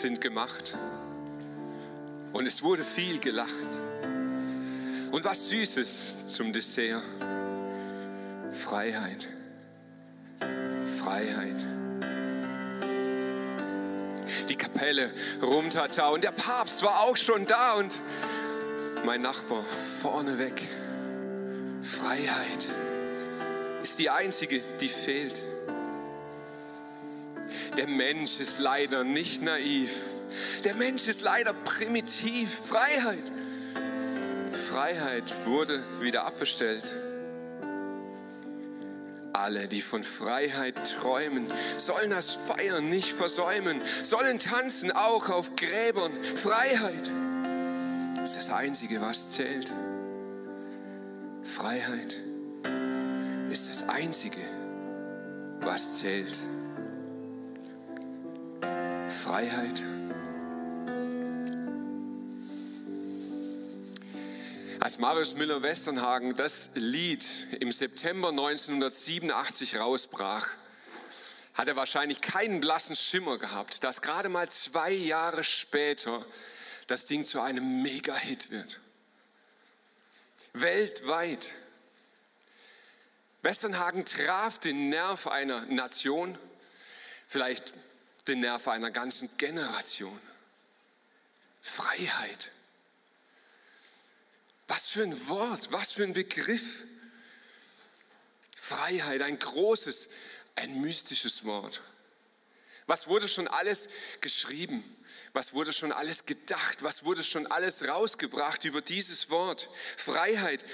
Sind gemacht und es wurde viel gelacht. Und was Süßes zum Dessert. Freiheit. Freiheit. Die Kapelle rumtata und der Papst war auch schon da und mein Nachbar vorneweg. Freiheit ist die einzige, die fehlt. Der Mensch ist leider nicht naiv. Der Mensch ist leider primitiv. Freiheit. Freiheit wurde wieder abbestellt. Alle, die von Freiheit träumen, sollen das Feiern nicht versäumen, sollen tanzen auch auf Gräbern. Freiheit ist das Einzige, was zählt. Freiheit ist das Einzige, was zählt. Freiheit. Als Marius Müller-Westernhagen das Lied im September 1987 rausbrach, hat er wahrscheinlich keinen blassen Schimmer gehabt, dass gerade mal zwei Jahre später das Ding zu einem Mega-Hit wird. Weltweit. Westernhagen traf den Nerv einer Nation, vielleicht den Nerv einer ganzen Generation. Freiheit. Was für ein Wort, was für ein Begriff. Freiheit, ein großes, ein mystisches Wort. Was wurde schon alles geschrieben? Was wurde schon alles gedacht? Was wurde schon alles rausgebracht über dieses Wort? Freiheit,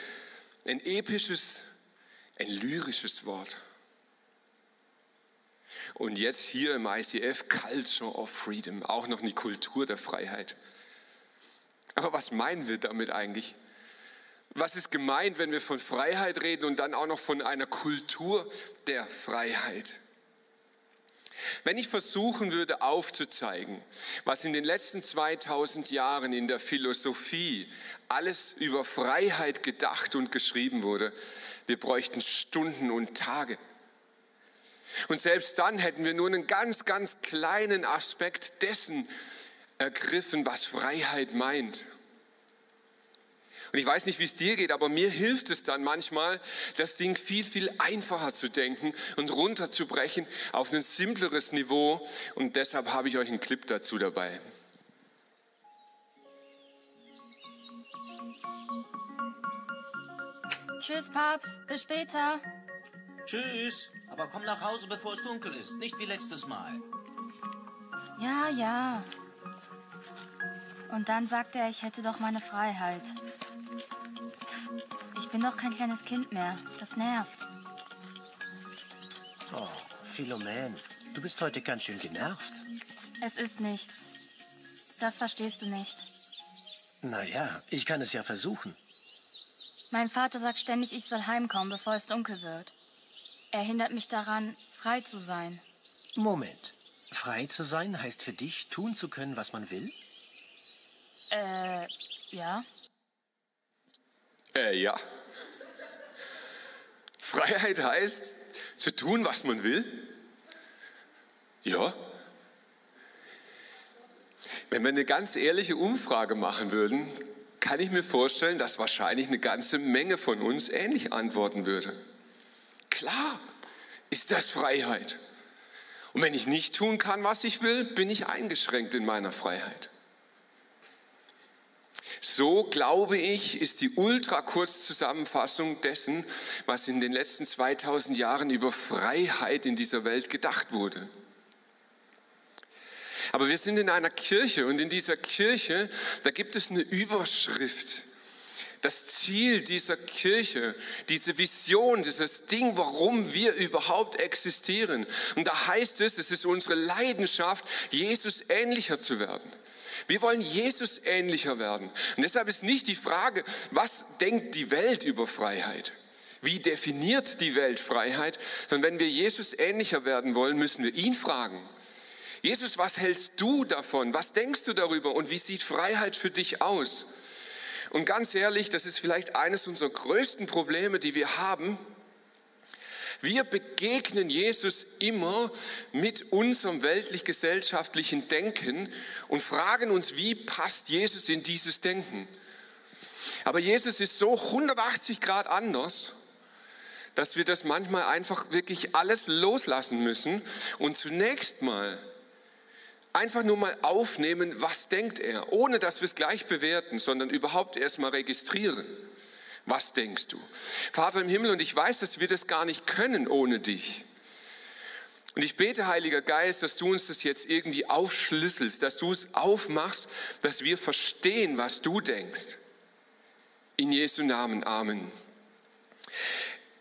ein episches, ein lyrisches Wort. Und jetzt hier im ICF Culture of Freedom, auch noch eine Kultur der Freiheit. Aber was meinen wir damit eigentlich? Was ist gemeint, wenn wir von Freiheit reden und dann auch noch von einer Kultur der Freiheit? Wenn ich versuchen würde aufzuzeigen, was in den letzten 2000 Jahren in der Philosophie alles über Freiheit gedacht und geschrieben wurde, wir bräuchten Stunden und Tage. Und selbst dann hätten wir nur einen ganz, ganz kleinen Aspekt dessen ergriffen, was Freiheit meint. Und ich weiß nicht, wie es dir geht, aber mir hilft es dann manchmal, das Ding viel, viel einfacher zu denken und runterzubrechen auf ein simpleres Niveau. Und deshalb habe ich euch einen Clip dazu dabei. Tschüss, Papst. Bis später. Tschüss. Aber komm nach Hause, bevor es dunkel ist. Nicht wie letztes Mal. Ja, ja. Und dann sagte er, ich hätte doch meine Freiheit. Pff, Ich bin doch kein kleines Kind mehr. Das nervt. Oh, Philomen, du bist heute ganz schön genervt. Es ist nichts. Das verstehst du nicht. Naja, ich kann es ja versuchen. Mein Vater sagt ständig, ich soll heimkommen, bevor es dunkel wird. Er hindert mich daran, frei zu sein. Moment. Frei zu sein heißt für dich, tun zu können, was man will? Äh, ja. Äh, ja. Freiheit heißt, zu tun, was man will. Ja. Wenn wir eine ganz ehrliche Umfrage machen würden, kann ich mir vorstellen, dass wahrscheinlich eine ganze Menge von uns ähnlich antworten würde. Klar ist das Freiheit. Und wenn ich nicht tun kann, was ich will, bin ich eingeschränkt in meiner Freiheit. So, glaube ich, ist die ultra-Kurzzusammenfassung dessen, was in den letzten 2000 Jahren über Freiheit in dieser Welt gedacht wurde. Aber wir sind in einer Kirche und in dieser Kirche, da gibt es eine Überschrift. Das Ziel dieser Kirche, diese Vision, dieses Ding, warum wir überhaupt existieren. Und da heißt es, es ist unsere Leidenschaft, Jesus ähnlicher zu werden. Wir wollen Jesus ähnlicher werden. Und deshalb ist nicht die Frage, was denkt die Welt über Freiheit? Wie definiert die Welt Freiheit? Sondern wenn wir Jesus ähnlicher werden wollen, müssen wir ihn fragen. Jesus, was hältst du davon? Was denkst du darüber? Und wie sieht Freiheit für dich aus? Und ganz ehrlich, das ist vielleicht eines unserer größten Probleme, die wir haben. Wir begegnen Jesus immer mit unserem weltlich-gesellschaftlichen Denken und fragen uns, wie passt Jesus in dieses Denken? Aber Jesus ist so 180 Grad anders, dass wir das manchmal einfach wirklich alles loslassen müssen und zunächst mal einfach nur mal aufnehmen, was denkt er, ohne dass wir es gleich bewerten, sondern überhaupt erst mal registrieren. Was denkst du? Vater im Himmel, und ich weiß, dass wir das gar nicht können ohne dich. Und ich bete, Heiliger Geist, dass du uns das jetzt irgendwie aufschlüsselst, dass du es aufmachst, dass wir verstehen, was du denkst. In Jesu Namen, Amen.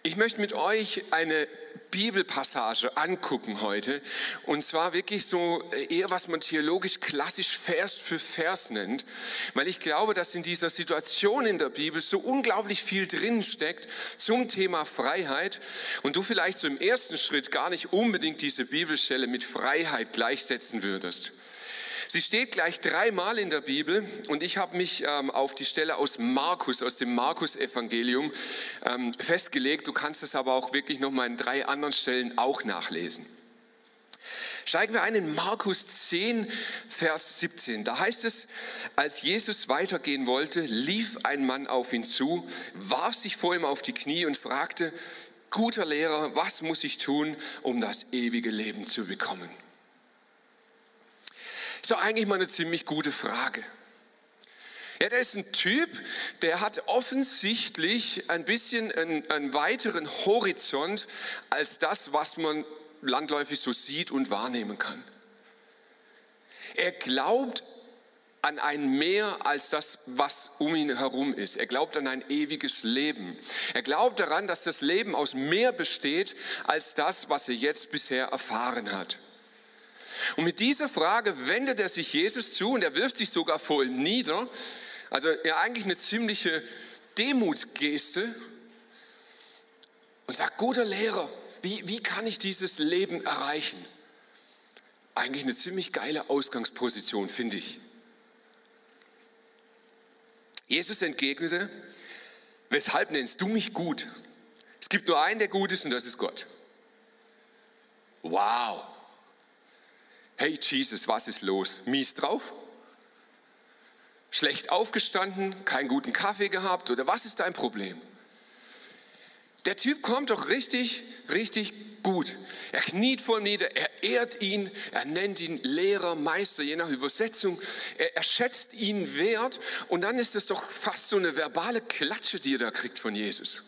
Ich möchte mit euch eine Bibelpassage angucken heute. Und zwar wirklich so eher, was man theologisch klassisch Vers für Vers nennt. Weil ich glaube, dass in dieser Situation in der Bibel so unglaublich viel drin steckt zum Thema Freiheit. Und du vielleicht so im ersten Schritt gar nicht unbedingt diese Bibelstelle mit Freiheit gleichsetzen würdest. Sie steht gleich dreimal in der Bibel und ich habe mich ähm, auf die Stelle aus Markus, aus dem Markus-Evangelium ähm, festgelegt. Du kannst es aber auch wirklich nochmal in drei anderen Stellen auch nachlesen. Steigen wir ein in Markus 10, Vers 17. Da heißt es, als Jesus weitergehen wollte, lief ein Mann auf ihn zu, warf sich vor ihm auf die Knie und fragte, guter Lehrer, was muss ich tun, um das ewige Leben zu bekommen? Ist doch eigentlich mal eine ziemlich gute Frage. Ja, der ist ein Typ, der hat offensichtlich ein bisschen einen, einen, weiteren Horizont als das, was man landläufig so sieht und wahrnehmen kann. Er glaubt an ein Mehr als das, was um ihn herum ist. Er glaubt an ein ewiges Leben. Er glaubt daran, dass das Leben aus mehr besteht als das, was er jetzt bisher erfahren hat. Und mit dieser Frage wendet er sich Jesus zu und er wirft sich sogar vor ihm nieder. Also ja, eigentlich eine ziemliche Demutsgeste und sagt, guter Lehrer, wie, wie kann ich dieses Leben erreichen? Eigentlich eine ziemlich geile Ausgangsposition, finde ich. Jesus entgegnete, weshalb nennst du mich gut? Es gibt nur einen, der gut ist und das ist Gott. Wow. Hey Jesus, was ist los? Mies drauf? Schlecht aufgestanden, keinen guten Kaffee gehabt oder was ist dein Problem? Der Typ kommt doch richtig, richtig gut. Er kniet vor ihm nieder, er ehrt ihn, er nennt ihn Lehrer, Meister, je nach Übersetzung. Er, er schätzt ihn wert und dann ist es doch fast so eine verbale Klatsche, die er da kriegt von Jesus.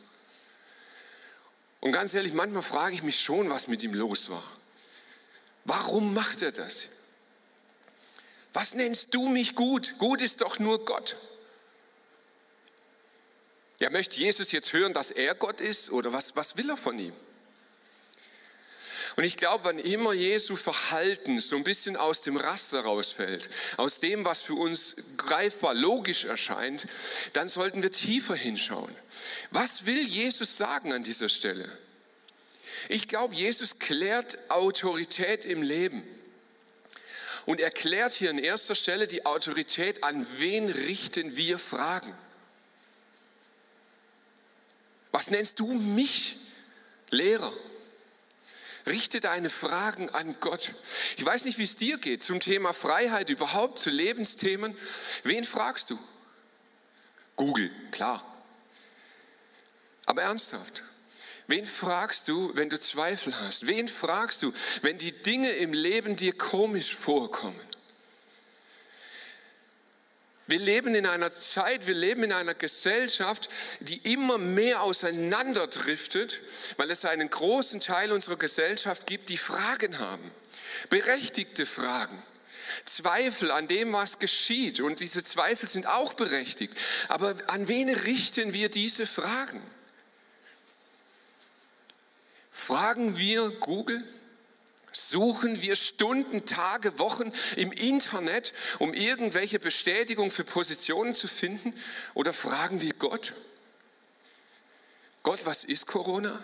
Und ganz ehrlich, manchmal frage ich mich schon, was mit ihm los war. Warum macht er das? Was nennst du mich gut? Gut ist doch nur Gott. Ja, möchte Jesus jetzt hören, dass er Gott ist oder was, was will er von ihm? Und ich glaube, wann immer Jesu Verhalten so ein bisschen aus dem Raster rausfällt, aus dem, was für uns greifbar logisch erscheint, dann sollten wir tiefer hinschauen. Was will Jesus sagen an dieser Stelle? Ich glaube, Jesus klärt Autorität im Leben. Und er klärt hier an erster Stelle die Autorität, an wen richten wir Fragen? Was nennst du mich, Lehrer? Richte deine Fragen an Gott. Ich weiß nicht, wie es dir geht zum Thema Freiheit überhaupt, zu Lebensthemen. Wen fragst du? Google, klar. Aber ernsthaft, Wen fragst du, wenn du Zweifel hast? Wen fragst du, wenn die Dinge im Leben dir komisch vorkommen? Wir leben in einer Zeit, wir leben in einer Gesellschaft, die immer mehr auseinanderdriftet, weil es einen großen Teil unserer Gesellschaft gibt, die Fragen haben, berechtigte Fragen. Zweifel an dem, was geschieht. Und diese Zweifel sind auch berechtigt. Aber an wen richten wir diese Fragen? Fragen wir Google? Suchen wir Stunden, Tage, Wochen im Internet, um irgendwelche Bestätigung für Positionen zu finden? Oder fragen wir Gott? Gott, was ist Corona?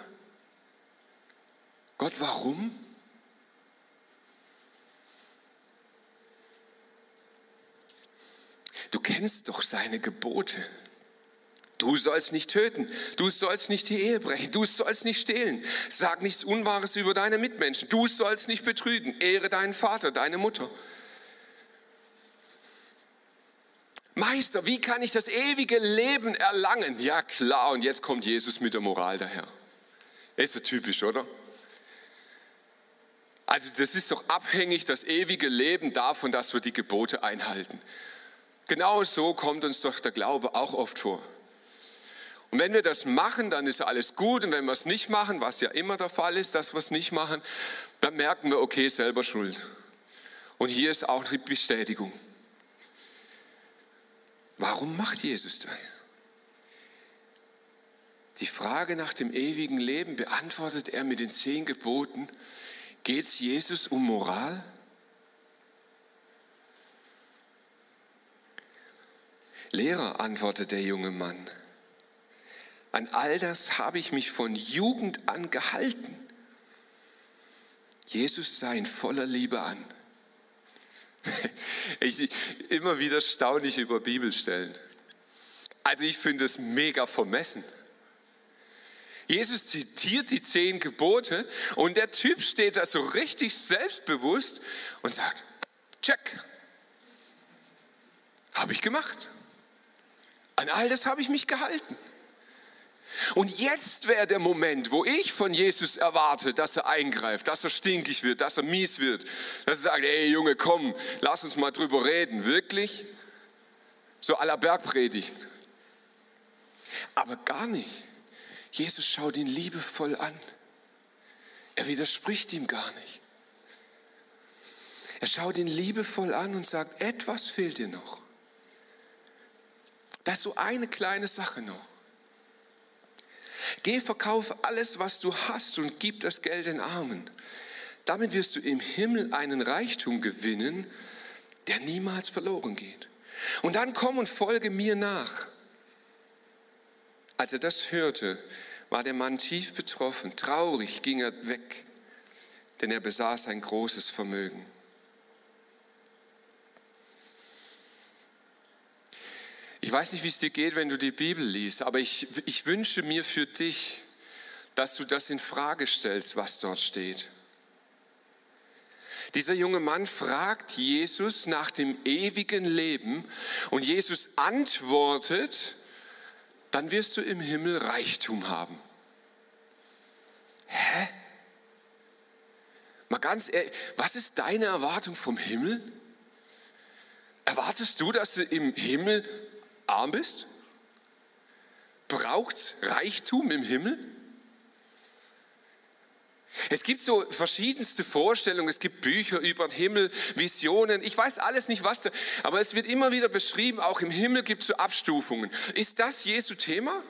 Gott, warum? Du kennst doch seine Gebote. Du sollst nicht töten, du sollst nicht die Ehe brechen, du sollst nicht stehlen, sag nichts Unwahres über deine Mitmenschen, du sollst nicht betrügen, ehre deinen Vater, deine Mutter. Meister, wie kann ich das ewige Leben erlangen? Ja klar, und jetzt kommt Jesus mit der Moral daher. Ist so typisch, oder? Also das ist doch abhängig, das ewige Leben davon, dass wir die Gebote einhalten. Genau so kommt uns doch der Glaube auch oft vor. Und wenn wir das machen, dann ist alles gut. Und wenn wir es nicht machen, was ja immer der Fall ist, dass wir es nicht machen, dann merken wir, okay, selber schuld. Und hier ist auch die Bestätigung. Warum macht Jesus das? Die Frage nach dem ewigen Leben beantwortet er mit den zehn Geboten. Geht es Jesus um Moral? Lehrer, antwortet der junge Mann, an all das habe ich mich von Jugend an gehalten. Jesus sah ihn voller Liebe an. Ich, immer wieder staune ich über Bibelstellen. Also ich finde es mega vermessen. Jesus zitiert die zehn Gebote und der Typ steht da so richtig selbstbewusst und sagt, check, habe ich gemacht. An all das habe ich mich gehalten. Und jetzt wäre der Moment, wo ich von Jesus erwarte, dass er eingreift, dass er stinkig wird, dass er mies wird, dass er sagt, ey Junge, komm, lass uns mal drüber reden. Wirklich? So aller Bergpredigt. Aber gar nicht. Jesus schaut ihn liebevoll an. Er widerspricht ihm gar nicht. Er schaut ihn liebevoll an und sagt, etwas fehlt dir noch. Das ist so eine kleine Sache noch. Geh, verkauf alles, was du hast und gib das Geld den Armen. Damit wirst du im Himmel einen Reichtum gewinnen, der niemals verloren geht. Und dann komm und folge mir nach. Als er das hörte, war der Mann tief betroffen. Traurig ging er weg, denn er besaß ein großes Vermögen. Ich weiß nicht, wie es dir geht, wenn du die Bibel liest, aber ich, ich wünsche mir für dich, dass du das in Frage stellst, was dort steht. Dieser junge Mann fragt Jesus nach dem ewigen Leben und Jesus antwortet, dann wirst du im Himmel Reichtum haben. Hä? Mal ganz ehrlich, was ist deine Erwartung vom Himmel? Erwartest du, dass du im Himmel arm bist? Braucht Reichtum im Himmel? Es gibt so verschiedenste Vorstellungen, es gibt Bücher über den Himmel, Visionen, ich weiß alles nicht was, da, aber es wird immer wieder beschrieben, auch im Himmel gibt es so Abstufungen. Ist das Jesu Thema?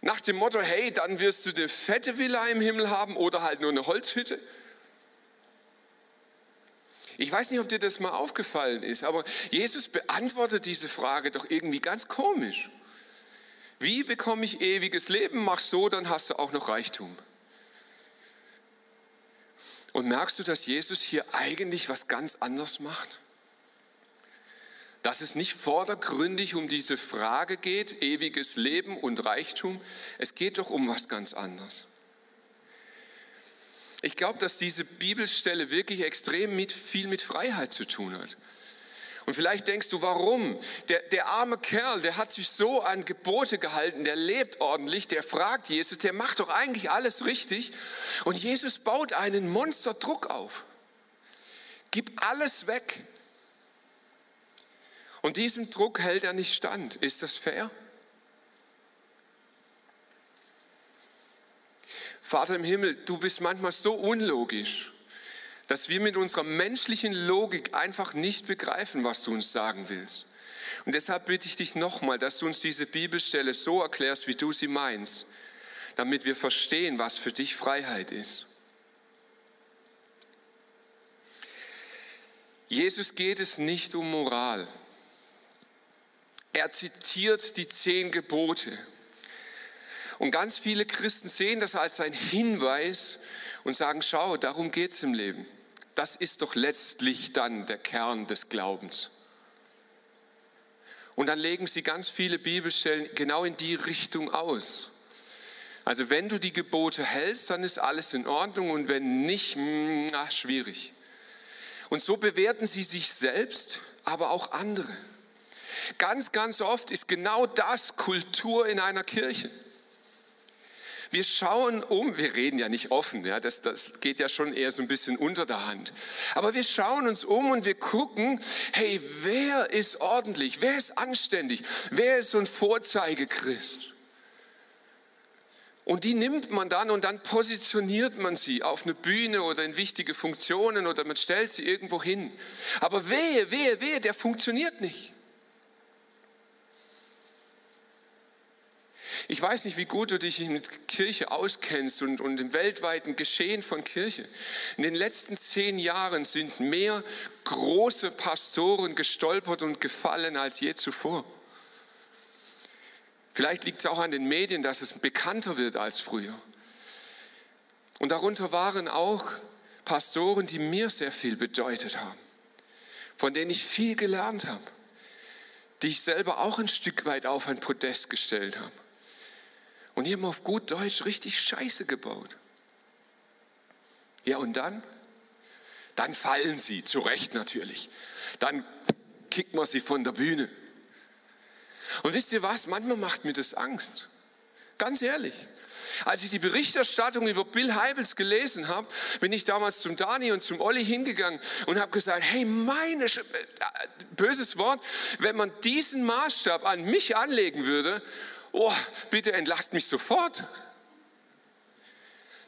Nach dem Motto, hey, dann wirst du eine fette Villa im Himmel haben oder halt nur eine Holzhütte? Ich weiß nicht, ob dir das mal aufgefallen ist, aber Jesus beantwortet diese Frage doch irgendwie ganz komisch. Wie bekomme ich ewiges Leben? Mach so, dann hast du auch noch Reichtum. Und merkst du, dass Jesus hier eigentlich was ganz anderes macht? Dass es nicht vordergründig um diese Frage geht, ewiges Leben und Reichtum. Es geht doch um was ganz anderes. Ich glaube, dass diese Bibelstelle wirklich extrem mit, viel mit Freiheit zu tun hat. Und vielleicht denkst du, warum? Der, der arme Kerl, der hat sich so an Gebote gehalten, der lebt ordentlich, der fragt Jesus, der macht doch eigentlich alles richtig. Und Jesus baut einen Monsterdruck auf. Gib alles weg. Und diesem Druck hält er nicht stand. Ist das fair? Vater im Himmel, du bist manchmal so unlogisch, dass wir mit unserer menschlichen Logik einfach nicht begreifen, was du uns sagen willst. Und deshalb bitte ich dich nochmal, dass du uns diese Bibelstelle so erklärst, wie du sie meinst, damit wir verstehen, was für dich Freiheit ist. Jesus geht es nicht um Moral. Er zitiert die zehn Gebote. Und ganz viele Christen sehen das als ein Hinweis und sagen, schau, darum geht es im Leben. Das ist doch letztlich dann der Kern des Glaubens. Und dann legen sie ganz viele Bibelstellen genau in die Richtung aus. Also wenn du die Gebote hältst, dann ist alles in Ordnung und wenn nicht, na, schwierig. Und so bewerten sie sich selbst, aber auch andere. Ganz, ganz oft ist genau das Kultur in einer Kirche. Wir schauen um, wir reden ja nicht offen, ja, das, das geht ja schon eher so ein bisschen unter der Hand. Aber wir schauen uns um und wir gucken, hey, wer ist ordentlich, wer ist anständig, wer ist so ein Vorzeigechrist? Und die nimmt man dann und dann positioniert man sie auf eine Bühne oder in wichtige Funktionen oder man stellt sie irgendwo hin. Aber wehe, wehe, wehe, der funktioniert nicht. Ich weiß nicht, wie gut du dich mit Kirche auskennst und, und im weltweiten Geschehen von Kirche. In den letzten zehn Jahren sind mehr große Pastoren gestolpert und gefallen als je zuvor. Vielleicht liegt es auch an den Medien, dass es bekannter wird als früher. Und darunter waren auch Pastoren, die mir sehr viel bedeutet haben, von denen ich viel gelernt habe, die ich selber auch ein Stück weit auf ein Podest gestellt habe. Und die haben auf gut Deutsch richtig Scheiße gebaut. Ja, und dann? Dann fallen sie, zu Recht natürlich. Dann kickt man sie von der Bühne. Und wisst ihr was? Manchmal macht mir das Angst. Ganz ehrlich. Als ich die Berichterstattung über Bill Heibels gelesen habe, bin ich damals zum Dani und zum Olli hingegangen und habe gesagt, hey, meine, Sch äh, böses Wort, wenn man diesen Maßstab an mich anlegen würde, oh, bitte entlasst mich sofort.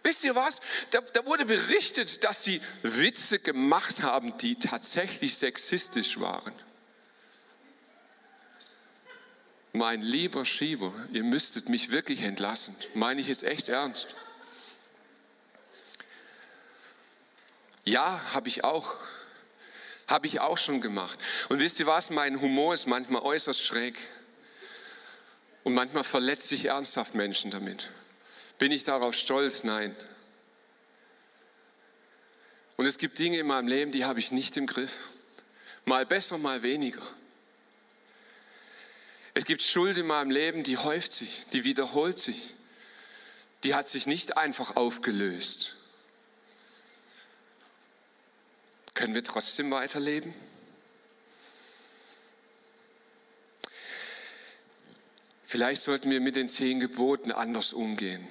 Wisst ihr was? Da, da, wurde berichtet, dass sie Witze gemacht haben, die tatsächlich sexistisch waren. Mein lieber Schieber, ihr müsstet mich wirklich entlassen. Meine ich es echt ernst. Ja, habe ich auch. Habe ich auch schon gemacht. Und wisst ihr was? Mein Humor ist manchmal äußerst schräg. Und manchmal verletze ich ernsthaft Menschen damit. Bin ich darauf stolz? Nein. Und es gibt Dinge in meinem Leben, die habe ich nicht im Griff. Mal besser, mal weniger. Es gibt Schuld in meinem Leben, die häuft sich, die wiederholt sich. Die hat sich nicht einfach aufgelöst. Können wir trotzdem weiterleben? Vielleicht sollten wir mit den zehn Geboten anders umgehen.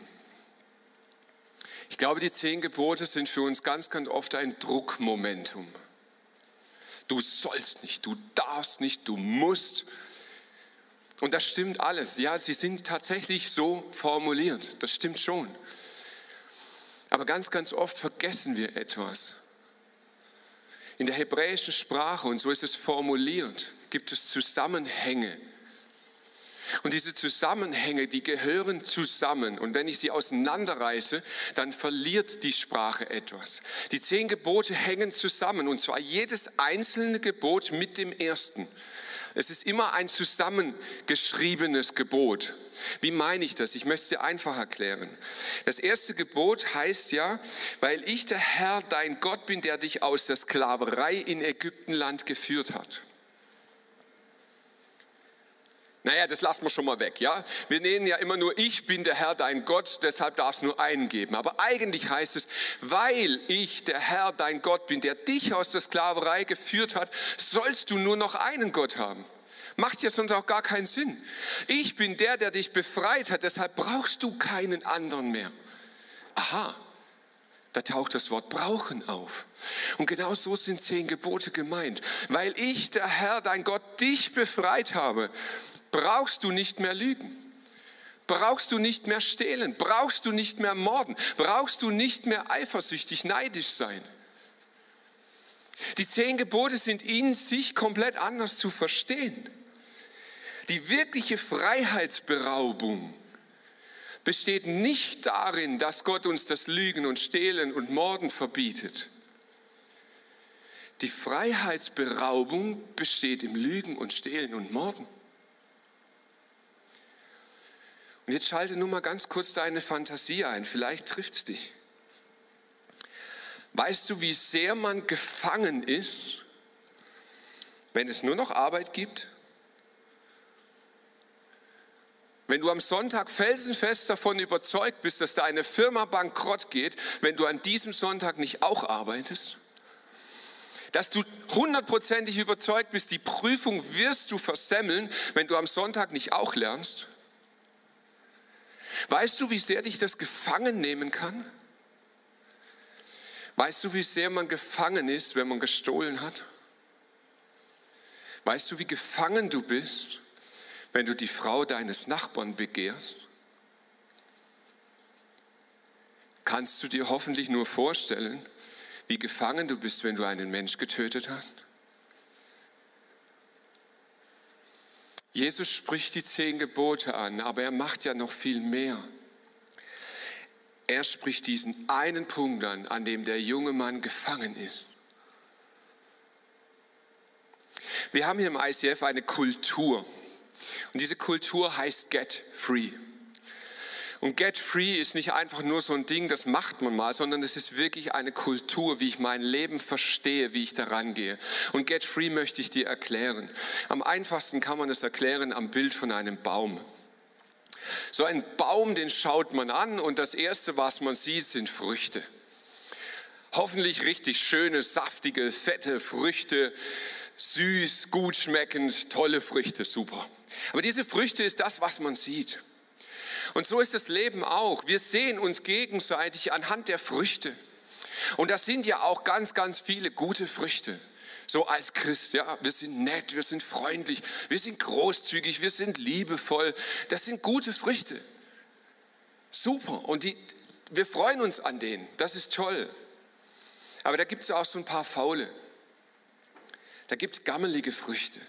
Ich glaube, die zehn Gebote sind für uns ganz, ganz oft ein Druckmomentum. Du sollst nicht, du darfst nicht, du musst. Und das stimmt alles. Ja, sie sind tatsächlich so formuliert. Das stimmt schon. Aber ganz, ganz oft vergessen wir etwas. In der hebräischen Sprache, und so ist es formuliert, gibt es Zusammenhänge und diese Zusammenhänge, die gehören zusammen. Und wenn ich sie auseinanderreiße, dann verliert die Sprache etwas. Die zehn Gebote hängen zusammen und zwar jedes einzelne Gebot mit dem ersten. Es ist immer ein zusammengeschriebenes Gebot. Wie meine ich das? Ich möchte es dir einfach erklären. Das erste Gebot heißt ja, weil ich der Herr, dein Gott bin, der dich aus der Sklaverei in Ägyptenland geführt hat. Naja, das lassen wir schon mal weg, ja? Wir nehmen ja immer nur, ich bin der Herr, dein Gott, deshalb darf es nur einen geben. Aber eigentlich heißt es, weil ich der Herr, dein Gott bin, der dich aus der Sklaverei geführt hat, sollst du nur noch einen Gott haben. Macht ja sonst auch gar keinen Sinn. Ich bin der, der dich befreit hat, deshalb brauchst du keinen anderen mehr. Aha, da taucht das Wort brauchen auf. Und genau so sind zehn Gebote gemeint. Weil ich, der Herr, dein Gott, dich befreit habe brauchst du nicht mehr lügen. Brauchst du nicht mehr stehlen, brauchst du nicht mehr morden, brauchst du nicht mehr eifersüchtig, neidisch sein. Die zehn Gebote sind in sich komplett anders zu verstehen. Die wirkliche Freiheitsberaubung besteht nicht darin, dass Gott uns das Lügen und Stehlen und Morden verbietet. Die Freiheitsberaubung besteht im Lügen und Stehlen und Morden. Und jetzt schalte nur mal ganz kurz deine Fantasie ein, vielleicht trifft es dich. Weißt du, wie sehr man gefangen ist, wenn es nur noch Arbeit gibt Wenn du am Sonntag felsenfest davon überzeugt bist, dass deine Firma bankrott geht, wenn du an diesem Sonntag nicht auch arbeitest? Dass du hundertprozentig überzeugt bist, die Prüfung wirst du versemmeln, wenn du am Sonntag nicht auch lernst? Weißt du, wie sehr dich das gefangen nehmen kann? Weißt du, wie sehr man gefangen ist, wenn man gestohlen hat? Weißt du, wie gefangen du bist, wenn du die Frau deines Nachbarn begehrst? Kannst du dir hoffentlich nur vorstellen, wie gefangen du bist, wenn du einen Mensch getötet hast? Jesus spricht die zehn Gebote an, aber er macht ja noch viel mehr. Er spricht diesen einen Punkt an, an dem der junge Mann gefangen ist. Wir haben hier im ICF eine Kultur. Und diese Kultur heißt Get Free. Und Get Free ist nicht einfach nur so ein Ding, das macht man mal, sondern es ist wirklich eine Kultur, wie ich mein Leben verstehe, wie ich daran gehe. Und Get Free möchte ich dir erklären. Am einfachsten kann man es erklären am Bild von einem Baum. So ein Baum, den schaut man an und das Erste, was man sieht, sind Früchte. Hoffentlich richtig schöne, saftige, fette Früchte, süß, gut schmeckend, tolle Früchte, super. Aber diese Früchte ist das, was man sieht. Und so ist das Leben auch. Wir sehen uns gegenseitig anhand der Früchte. Und das sind ja auch ganz, ganz viele gute Früchte. So als Christ, ja, wir sind nett, wir sind freundlich, wir sind großzügig, wir sind liebevoll. Das sind gute Früchte. Super. Und die, wir freuen uns an denen. Das ist toll. Aber da gibt es auch so ein paar faule. Da gibt es gammelige Früchte.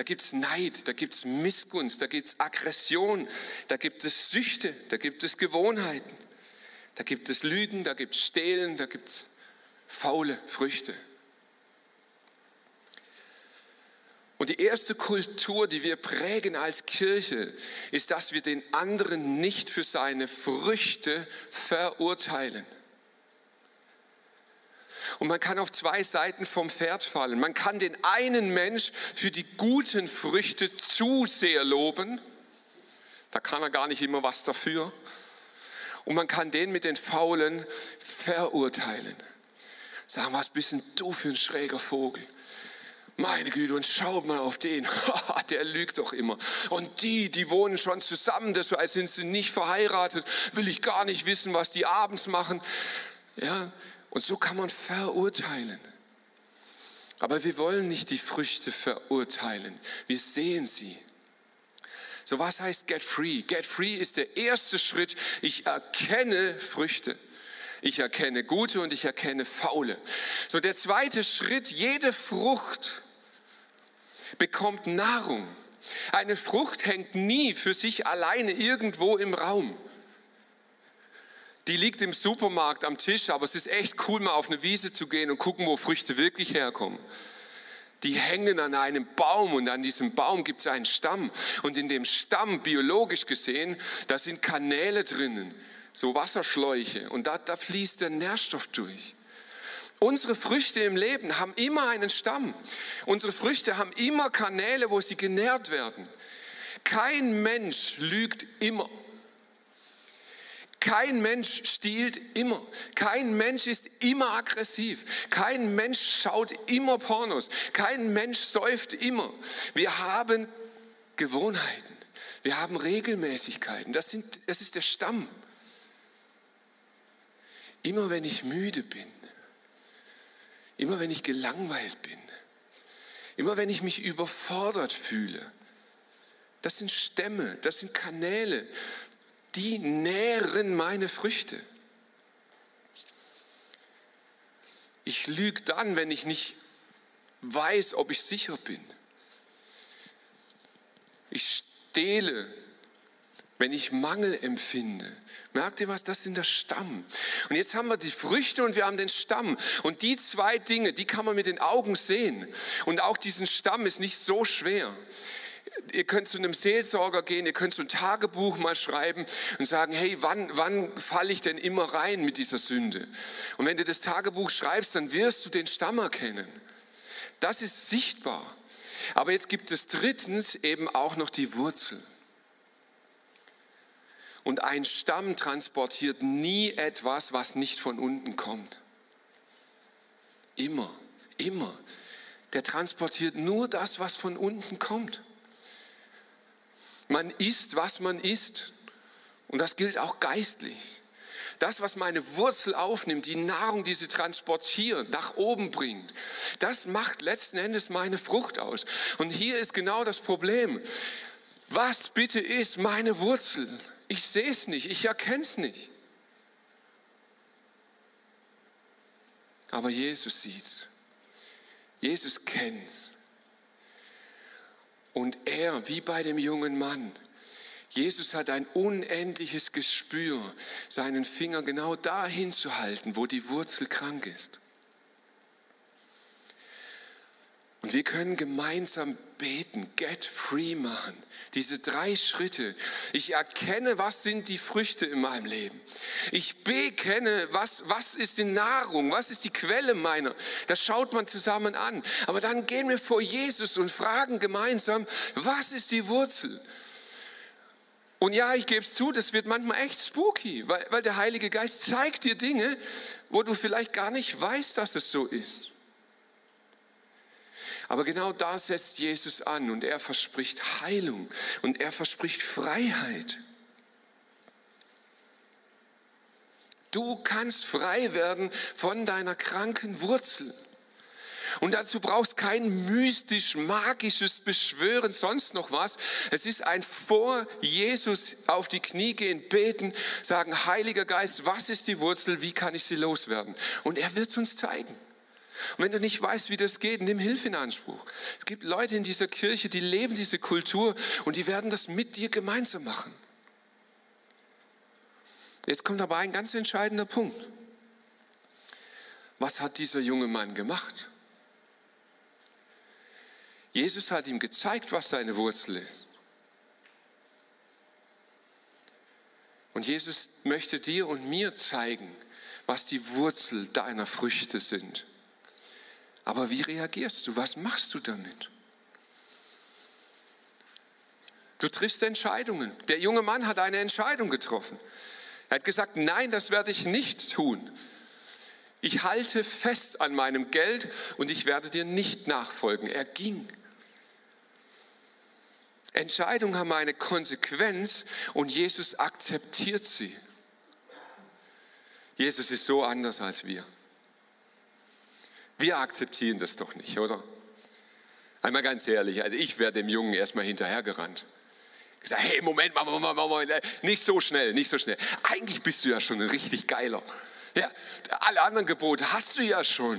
Da gibt es Neid, da gibt es Missgunst, da gibt es Aggression, da gibt es Süchte, da gibt es Gewohnheiten, da gibt es Lügen, da gibt es Stehlen, da gibt es faule Früchte. Und die erste Kultur, die wir prägen als Kirche, ist, dass wir den anderen nicht für seine Früchte verurteilen. Und man kann auf zwei Seiten vom Pferd fallen. Man kann den einen Mensch für die guten Früchte zu sehr loben. Da kann er gar nicht immer was dafür. Und man kann den mit den Faulen verurteilen. Sagen, was bist denn du für ein schräger Vogel? Meine Güte, und schaut mal auf den, der lügt doch immer. Und die, die wohnen schon zusammen, deshalb sind sie nicht verheiratet, will ich gar nicht wissen, was die abends machen. Ja, und so kann man verurteilen. Aber wir wollen nicht die Früchte verurteilen, wir sehen sie. So was heißt Get Free? Get Free ist der erste Schritt. Ich erkenne Früchte. Ich erkenne gute und ich erkenne faule. So der zweite Schritt, jede Frucht bekommt Nahrung. Eine Frucht hängt nie für sich alleine irgendwo im Raum. Die liegt im Supermarkt am Tisch, aber es ist echt cool, mal auf eine Wiese zu gehen und gucken, wo Früchte wirklich herkommen. Die hängen an einem Baum und an diesem Baum gibt es einen Stamm. Und in dem Stamm, biologisch gesehen, da sind Kanäle drinnen, so Wasserschläuche. Und da, da fließt der Nährstoff durch. Unsere Früchte im Leben haben immer einen Stamm. Unsere Früchte haben immer Kanäle, wo sie genährt werden. Kein Mensch lügt immer. Kein Mensch stiehlt immer. Kein Mensch ist immer aggressiv. Kein Mensch schaut immer Pornos. Kein Mensch säuft immer. Wir haben Gewohnheiten. Wir haben Regelmäßigkeiten. Das, sind, das ist der Stamm. Immer wenn ich müde bin, Immer wenn ich gelangweilt bin, immer wenn ich mich überfordert fühle, das sind Stämme, das sind Kanäle, die nähren meine Früchte. Ich lüge dann, wenn ich nicht weiß, ob ich sicher bin. Ich stehle, wenn ich Mangel empfinde. Merkt ihr was? Das sind der Stamm. Und jetzt haben wir die Früchte und wir haben den Stamm. Und die zwei Dinge, die kann man mit den Augen sehen. Und auch diesen Stamm ist nicht so schwer. Ihr könnt zu einem Seelsorger gehen, ihr könnt so ein Tagebuch mal schreiben und sagen, hey, wann, wann falle ich denn immer rein mit dieser Sünde? Und wenn du das Tagebuch schreibst, dann wirst du den Stamm erkennen. Das ist sichtbar. Aber jetzt gibt es drittens eben auch noch die Wurzel. Und ein Stamm transportiert nie etwas, was nicht von unten kommt. Immer, immer. Der transportiert nur das, was von unten kommt. Man isst, was man isst. Und das gilt auch geistlich. Das, was meine Wurzel aufnimmt, die Nahrung, die sie transportiert, nach oben bringt, das macht letzten Endes meine Frucht aus. Und hier ist genau das Problem. Was bitte ist meine Wurzel? Ich sehe es nicht, ich erkenne es nicht. Aber Jesus sieht es. Jesus kennt es. Und er, wie bei dem jungen Mann, Jesus hat ein unendliches Gespür, seinen Finger genau dahin zu halten, wo die Wurzel krank ist. Und wir können gemeinsam beten, get free machen. Diese drei Schritte. Ich erkenne, was sind die Früchte in meinem Leben. Ich bekenne, was, was ist die Nahrung, was ist die Quelle meiner. Das schaut man zusammen an. Aber dann gehen wir vor Jesus und fragen gemeinsam, was ist die Wurzel? Und ja, ich gebe es zu, das wird manchmal echt spooky, weil, weil der Heilige Geist zeigt dir Dinge, wo du vielleicht gar nicht weißt, dass es so ist. Aber genau da setzt Jesus an und er verspricht Heilung und er verspricht Freiheit. Du kannst frei werden von deiner kranken Wurzel. Und dazu brauchst kein mystisch, magisches Beschwören, sonst noch was. Es ist ein vor Jesus auf die Knie gehen, beten, sagen, Heiliger Geist, was ist die Wurzel, wie kann ich sie loswerden? Und er wird es uns zeigen. Und wenn du nicht weißt, wie das geht, nimm Hilfe in Anspruch. Es gibt Leute in dieser Kirche, die leben diese Kultur und die werden das mit dir gemeinsam machen. Jetzt kommt aber ein ganz entscheidender Punkt. Was hat dieser junge Mann gemacht? Jesus hat ihm gezeigt, was seine Wurzel ist. Und Jesus möchte dir und mir zeigen, was die Wurzel deiner Früchte sind. Aber wie reagierst du? Was machst du damit? Du triffst Entscheidungen. Der junge Mann hat eine Entscheidung getroffen. Er hat gesagt, nein, das werde ich nicht tun. Ich halte fest an meinem Geld und ich werde dir nicht nachfolgen. Er ging. Entscheidungen haben eine Konsequenz und Jesus akzeptiert sie. Jesus ist so anders als wir. Wir akzeptieren das doch nicht, oder? Einmal ganz ehrlich, also ich wäre dem Jungen erstmal hinterhergerannt. Gesagt, hey, Moment, Moment, Moment, Moment, nicht so schnell, nicht so schnell. Eigentlich bist du ja schon ein richtig geiler. Ja, alle anderen Gebote hast du ja schon.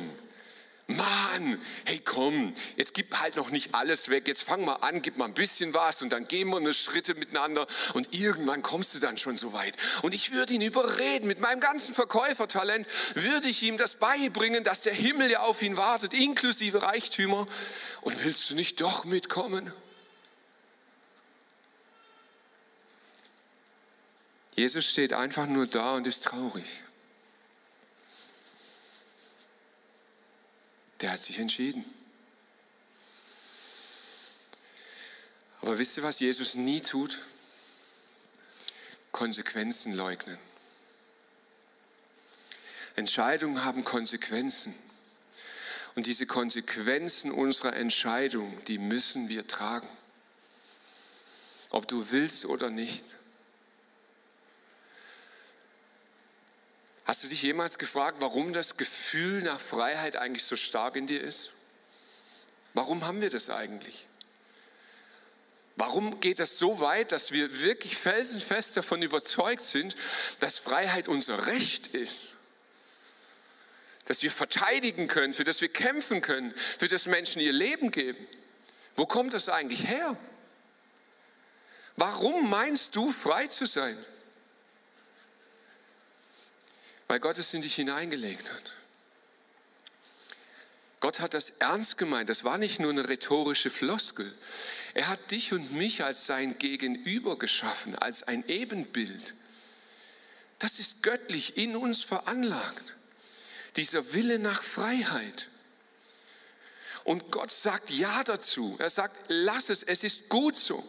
Mann, hey komm, jetzt gib halt noch nicht alles weg, jetzt fang mal an, gib mal ein bisschen was und dann gehen wir eine Schritte miteinander und irgendwann kommst du dann schon so weit. Und ich würde ihn überreden, mit meinem ganzen Verkäufertalent würde ich ihm das beibringen, dass der Himmel ja auf ihn wartet, inklusive Reichtümer. Und willst du nicht doch mitkommen? Jesus steht einfach nur da und ist traurig. Der hat sich entschieden. Aber wisst ihr, was Jesus nie tut? Konsequenzen leugnen. Entscheidungen haben Konsequenzen. Und diese Konsequenzen unserer Entscheidung, die müssen wir tragen. Ob du willst oder nicht. Hast du dich jemals gefragt, warum das Gefühl nach Freiheit eigentlich so stark in dir ist? Warum haben wir das eigentlich? Warum geht das so weit, dass wir wirklich felsenfest davon überzeugt sind, dass Freiheit unser Recht ist? Dass wir verteidigen können, für das wir kämpfen können, für das Menschen ihr Leben geben? Wo kommt das eigentlich her? Warum meinst du, frei zu sein? Weil Gott es in dich hineingelegt hat. Gott hat das ernst gemeint. Das war nicht nur eine rhetorische Floskel. Er hat dich und mich als sein Gegenüber geschaffen, als ein Ebenbild. Das ist göttlich in uns veranlagt. Dieser Wille nach Freiheit. Und Gott sagt Ja dazu. Er sagt, lass es, es ist gut so.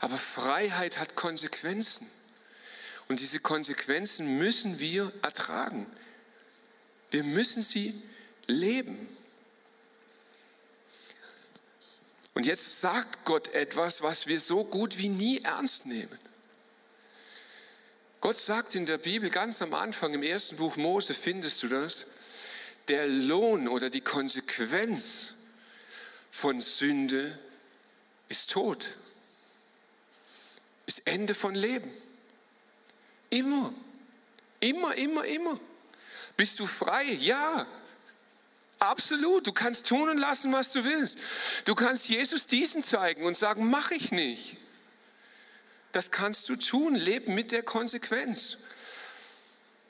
Aber Freiheit hat Konsequenzen. Und diese Konsequenzen müssen wir ertragen. Wir müssen sie leben. Und jetzt sagt Gott etwas, was wir so gut wie nie ernst nehmen. Gott sagt in der Bibel ganz am Anfang, im ersten Buch Mose findest du das, der Lohn oder die Konsequenz von Sünde ist Tod, ist Ende von Leben. Immer, immer, immer, immer. Bist du frei? Ja, absolut. Du kannst tun und lassen, was du willst. Du kannst Jesus diesen zeigen und sagen, mach ich nicht. Das kannst du tun, leben mit der Konsequenz.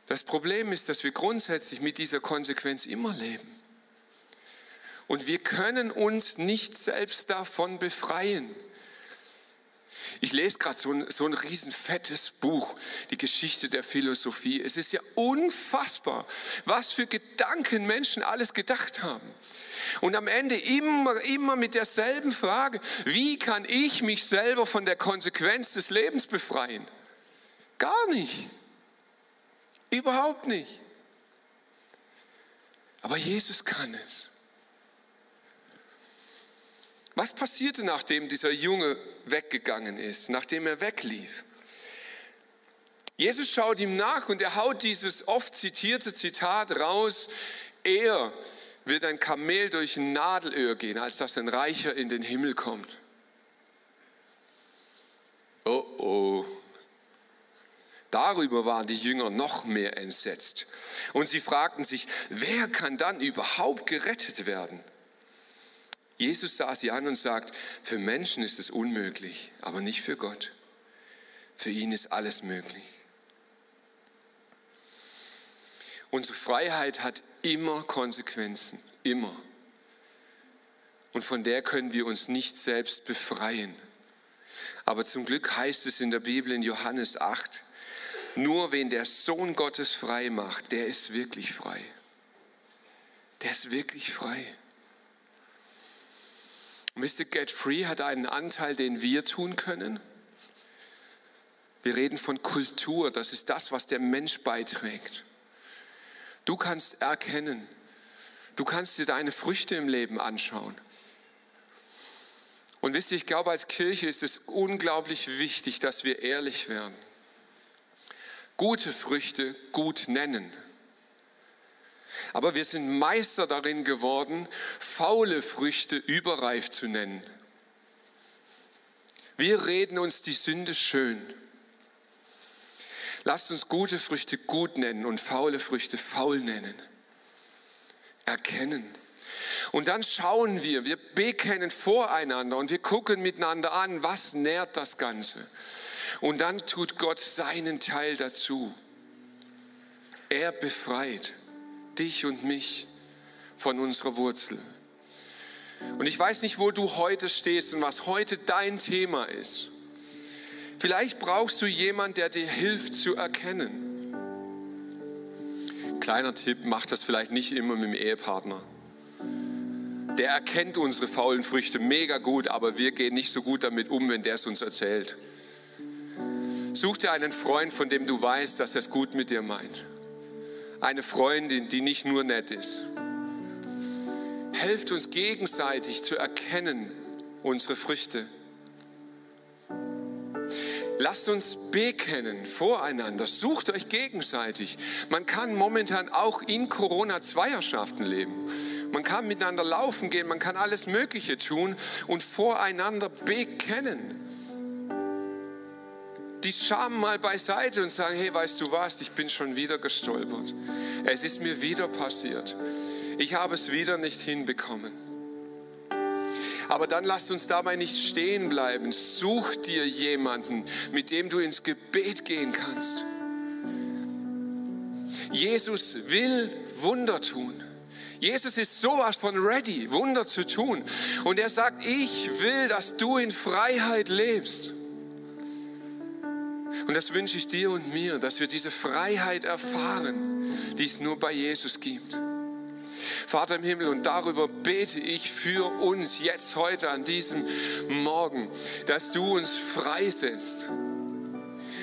Das Problem ist, dass wir grundsätzlich mit dieser Konsequenz immer leben. Und wir können uns nicht selbst davon befreien. Ich lese gerade so ein, so ein riesenfettes Buch, die Geschichte der Philosophie. Es ist ja unfassbar, was für Gedanken Menschen alles gedacht haben. Und am Ende immer, immer mit derselben Frage, wie kann ich mich selber von der Konsequenz des Lebens befreien? Gar nicht. Überhaupt nicht. Aber Jesus kann es. Was passierte, nachdem dieser Junge weggegangen ist, nachdem er weglief? Jesus schaut ihm nach und er haut dieses oft zitierte Zitat raus, er wird ein Kamel durch ein Nadelöhr gehen, als dass ein Reicher in den Himmel kommt. Oh oh. Darüber waren die Jünger noch mehr entsetzt. Und sie fragten sich, wer kann dann überhaupt gerettet werden? Jesus sah sie an und sagt, für Menschen ist es unmöglich, aber nicht für Gott. Für ihn ist alles möglich. Unsere Freiheit hat immer Konsequenzen, immer. Und von der können wir uns nicht selbst befreien. Aber zum Glück heißt es in der Bibel in Johannes 8, nur wen der Sohn Gottes frei macht, der ist wirklich frei. Der ist wirklich frei. Mr. Get Free hat einen Anteil, den wir tun können. Wir reden von Kultur, das ist das, was der Mensch beiträgt. Du kannst erkennen, du kannst dir deine Früchte im Leben anschauen. Und wisst ihr, ich glaube, als Kirche ist es unglaublich wichtig, dass wir ehrlich werden. Gute Früchte gut nennen. Aber wir sind Meister darin geworden, faule Früchte überreif zu nennen. Wir reden uns die Sünde schön. Lasst uns gute Früchte gut nennen und faule Früchte faul nennen. Erkennen. Und dann schauen wir, wir bekennen voreinander und wir gucken miteinander an, was nährt das Ganze. Und dann tut Gott seinen Teil dazu. Er befreit dich und mich von unserer Wurzel. Und ich weiß nicht, wo du heute stehst und was heute dein Thema ist. Vielleicht brauchst du jemanden, der dir hilft zu erkennen. Kleiner Tipp, mach das vielleicht nicht immer mit dem Ehepartner. Der erkennt unsere faulen Früchte mega gut, aber wir gehen nicht so gut damit um, wenn der es uns erzählt. Such dir einen Freund, von dem du weißt, dass er es gut mit dir meint eine Freundin, die nicht nur nett ist. Helft uns gegenseitig zu erkennen unsere Früchte. Lasst uns bekennen voreinander. Sucht euch gegenseitig. Man kann momentan auch in Corona Zweierschaften leben. Man kann miteinander laufen gehen, man kann alles Mögliche tun und voreinander bekennen die Scham mal beiseite und sagen, hey, weißt du was, ich bin schon wieder gestolpert. Es ist mir wieder passiert. Ich habe es wieder nicht hinbekommen. Aber dann lasst uns dabei nicht stehen bleiben. Such dir jemanden, mit dem du ins Gebet gehen kannst. Jesus will Wunder tun. Jesus ist sowas von ready, Wunder zu tun. Und er sagt, ich will, dass du in Freiheit lebst. Und das wünsche ich dir und mir, dass wir diese Freiheit erfahren, die es nur bei Jesus gibt. Vater im Himmel, und darüber bete ich für uns jetzt heute an diesem Morgen, dass du uns freisetzt.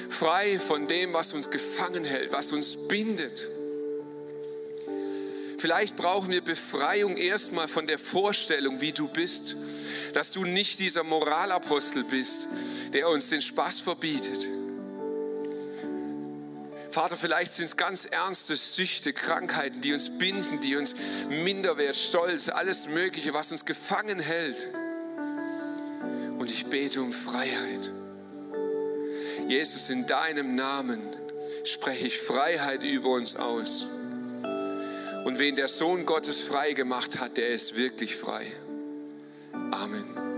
Frei von dem, was uns gefangen hält, was uns bindet. Vielleicht brauchen wir Befreiung erstmal von der Vorstellung, wie du bist, dass du nicht dieser Moralapostel bist, der uns den Spaß verbietet. Vater, vielleicht sind es ganz ernste Süchte, Krankheiten, die uns binden, die uns Minderwert, Stolz, alles Mögliche, was uns gefangen hält. Und ich bete um Freiheit. Jesus, in deinem Namen spreche ich Freiheit über uns aus. Und wen der Sohn Gottes frei gemacht hat, der ist wirklich frei. Amen.